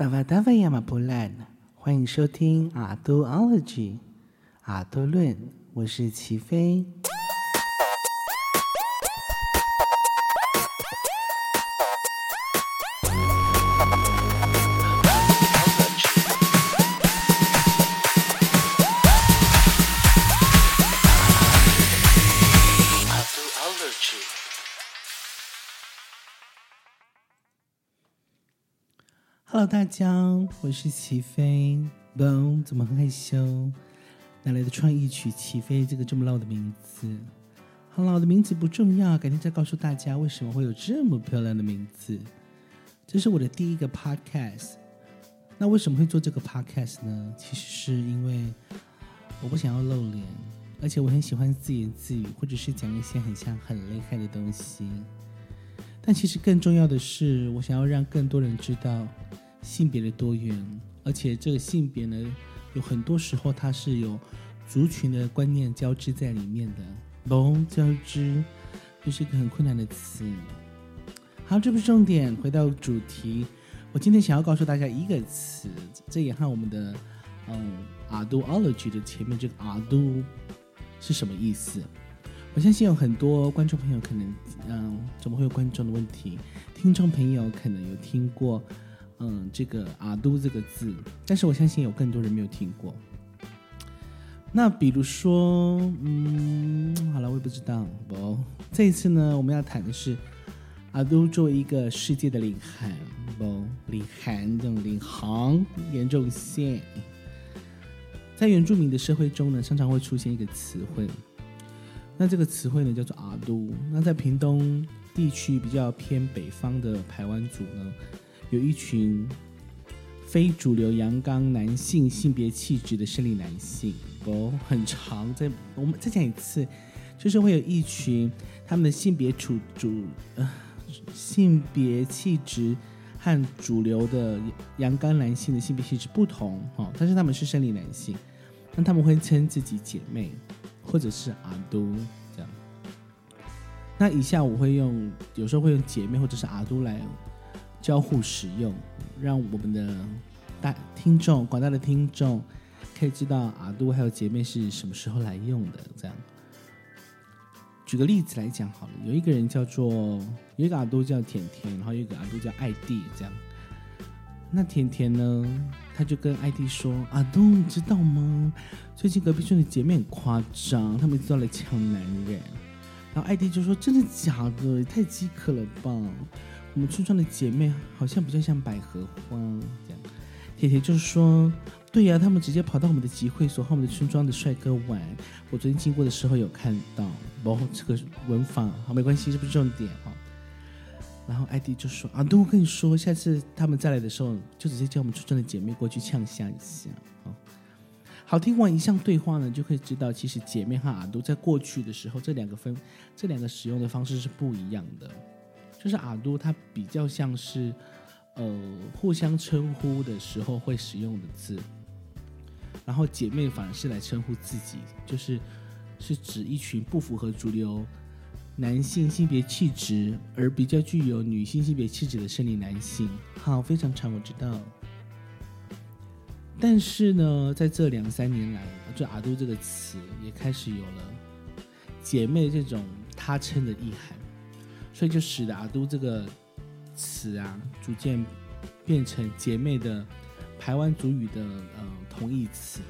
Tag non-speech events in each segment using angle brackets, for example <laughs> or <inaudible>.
大瓦大瓦亚马波兰，欢迎收听阿都 ology 阿都论，我是齐飞。Hello，大家，我是齐飞。嘣，怎么很害羞？哪来的创意取齐飞这个这么老的名字？好，老的名字不重要，改天再告诉大家为什么会有这么漂亮的名字。这是我的第一个 podcast。那为什么会做这个 podcast 呢？其实是因为我不想要露脸，而且我很喜欢自言自语，或者是讲一些很像很厉害的东西。但其实更重要的是，我想要让更多人知道。性别的多元，而且这个性别呢，有很多时候它是有族群的观念交织在里面的。龙交织这是一个很困难的词。好，这不是重点，回到主题。我今天想要告诉大家一个词，这也和我们的嗯阿都 ology 的前面这个阿都是什么意思？我相信有很多观众朋友可能嗯，怎么会有观众的问题？听众朋友可能有听过。嗯，这个阿都这个字，但是我相信有更多人没有听过。那比如说，嗯，好了，我也不知道。不，这一次呢，我们要谈的是阿都作为一个世界的领航，不，领航这种领航严重性，在原住民的社会中呢，常常会出现一个词汇。那这个词汇呢，叫做阿都。那在屏东地区比较偏北方的排湾族呢，有一群非主流阳刚男性性别气质的生理男性，哦，很长。再我们再讲一次，就是会有一群他们的性别处主呃性别气质和主流的阳刚男性的性别气质不同哦，但是他们是生理男性，那他们会称自己姐妹或者是阿都这样。那以下我会用，有时候会用姐妹或者是阿都来。交互使用，让我们的大听众、广大的听众可以知道阿杜还有姐妹是什么时候来用的。这样，举个例子来讲好了，有一个人叫做有一个阿杜叫甜甜，然后有一个阿杜叫艾蒂，这样。那甜甜呢，他就跟爱弟说：“阿杜，你知道吗？最近隔壁村的姐妹很夸张，他们一直都来抢男人。”然后爱弟就说：“真的假的？也太饥渴了吧！”我们村庄的姐妹好像比较像百合花这样，甜甜就说，对呀、啊，他们直接跑到我们的集会所和我们的村庄的帅哥玩。我昨天经过的时候有看到，哦，这个文法好没关系，这不是重点哦。然后艾迪就说啊，对，我跟你说，下次他们再来的时候，就直接叫我们村庄的姐妹过去呛下一下啊。好，听完以上对话呢，就可以知道，其实姐妹和阿都在过去的时候，这两个分，这两个使用的方式是不一样的。就是阿都，它比较像是，呃，互相称呼的时候会使用的字，然后姐妹反而是来称呼自己，就是是指一群不符合主流男性性别气质而比较具有女性性别气质的生理男性。好，非常长，我知道。但是呢，在这两三年来，就阿都这个词也开始有了姐妹这种他称的意涵。所以就使得阿都这个词啊，逐渐变成姐妹的台湾族语的呃同义词。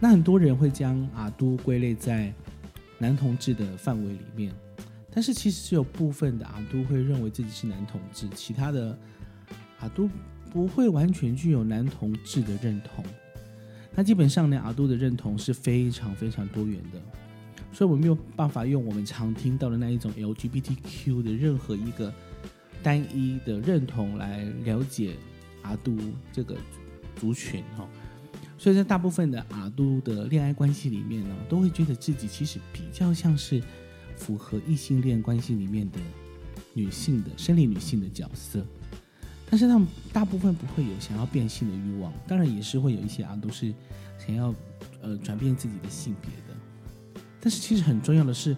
那很多人会将阿都归类在男同志的范围里面，但是其实是有部分的阿都会认为自己是男同志，其他的阿都不会完全具有男同志的认同。那基本上呢，阿都的认同是非常非常多元的。所以我没有办法用我们常听到的那一种 LGBTQ 的任何一个单一的认同来了解阿都这个族群哈。所以在大部分的阿都的恋爱关系里面呢，都会觉得自己其实比较像是符合异性恋关系里面的女性的生理女性的角色，但是他们大部分不会有想要变性的欲望，当然也是会有一些阿都是想要呃转变自己的性别的。但是其实很重要的是，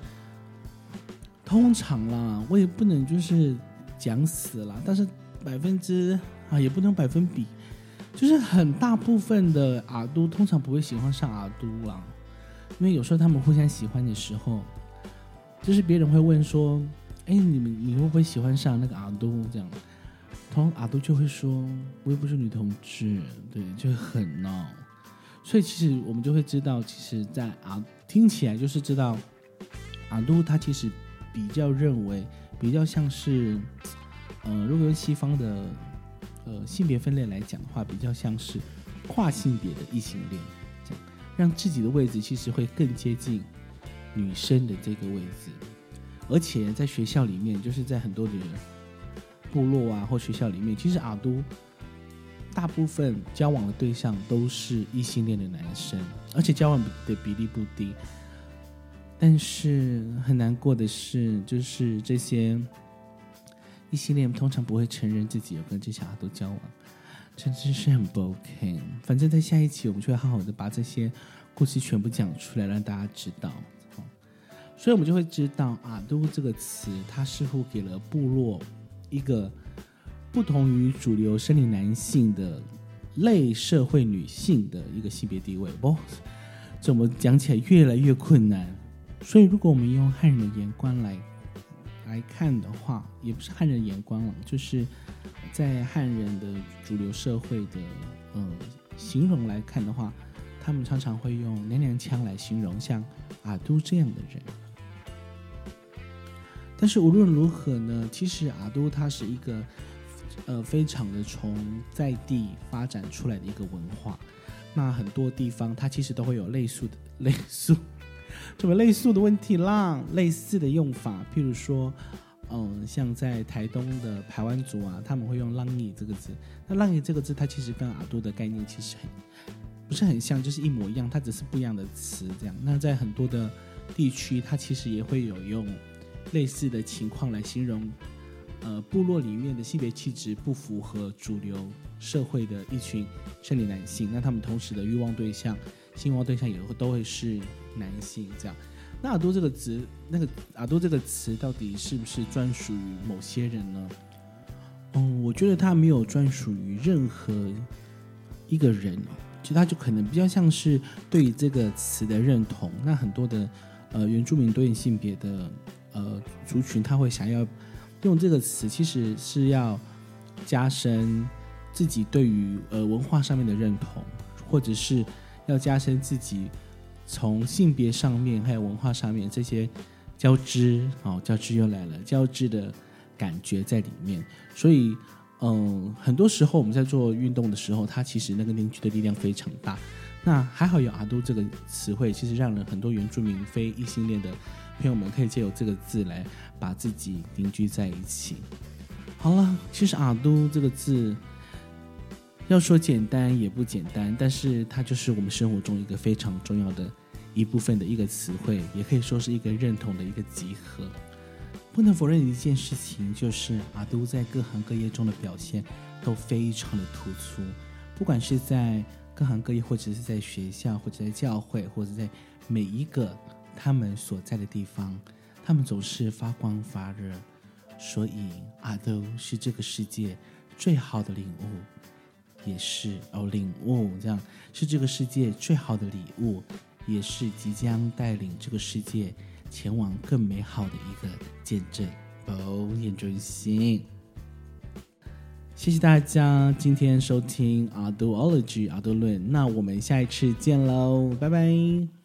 通常啦，我也不能就是讲死啦。但是百分之啊，也不能百分比，就是很大部分的阿都通常不会喜欢上阿都啦，因为有时候他们互相喜欢的时候，就是别人会问说：“哎，你们你会不会喜欢上那个阿都？”这样，同阿都就会说：“我又不是女同志。”对，就很闹。所以其实我们就会知道，其实，在阿听起来就是知道，阿都他其实比较认为，比较像是，呃，如果用西方的呃性别分类来讲的话，比较像是跨性别的异性恋，这样让自己的位置其实会更接近女生的这个位置，而且在学校里面，就是在很多的部落啊或学校里面，其实阿都。大部分交往的对象都是异性恋的男生，而且交往的比例不低。但是很难过的是，就是这些异性恋通常不会承认自己有跟这些阿都交往，真的是很不 OK。反正，在下一期我们就会好好的把这些故事全部讲出来，让大家知道。所以，我们就会知道“阿都”这个词，它似乎给了部落一个。不同于主流生理男性的类社会女性的一个性别地位，不，怎么讲起来越来越困难。所以，如果我们用汉人的眼光来来看的话，也不是汉人眼光了，就是在汉人的主流社会的呃形容来看的话，他们常常会用娘娘腔来形容像阿都这样的人。但是无论如何呢，其实阿都他是一个。呃，非常的从在地发展出来的一个文化，那很多地方它其实都会有类似的 <laughs> 类似，这么类似的问题啦，类似的用法，譬如说，嗯，像在台东的排湾族啊，他们会用“浪伊”这个字，那“浪伊”这个字，它其实跟阿杜的概念其实很不是很像，就是一模一样，它只是不一样的词这样。那在很多的地区，它其实也会有用类似的情况来形容。呃，部落里面的性别气质不符合主流社会的一群生理男性，那他们同时的欲望对象、性望对象也会都会是男性，这样。那耳朵这个词，那个耳朵这个词到底是不是专属于某些人呢？嗯，我觉得它没有专属于任何一个人，其实它就可能比较像是对这个词的认同。那很多的呃原住民多元性别的呃族群，他会想要。用这个词其实是要加深自己对于呃文化上面的认同，或者是要加深自己从性别上面还有文化上面这些交织，哦，交织又来了，交织的感觉在里面。所以，嗯，很多时候我们在做运动的时候，它其实那个凝聚的力量非常大。那还好有阿都这个词汇，其实让人很多原住民非异性恋的。朋友们可以借由这个字来把自己凝聚在一起。好了，其实“阿都”这个字要说简单也不简单，但是它就是我们生活中一个非常重要的一部分的一个词汇，也可以说是一个认同的一个集合。不能否认一件事情就是，阿都在各行各业中的表现都非常的突出，不管是在各行各业，或者是在学校，或者在教会，或者在每一个。他们所在的地方，他们总是发光发热，所以阿都是这个世界最好的领悟，也是哦领悟这样是这个世界最好的礼物，也是即将带领这个世界前往更美好的一个见证哦，眼中心。谢谢大家今天收听阿杜 ology 阿杜论，那我们下一次见喽，拜拜。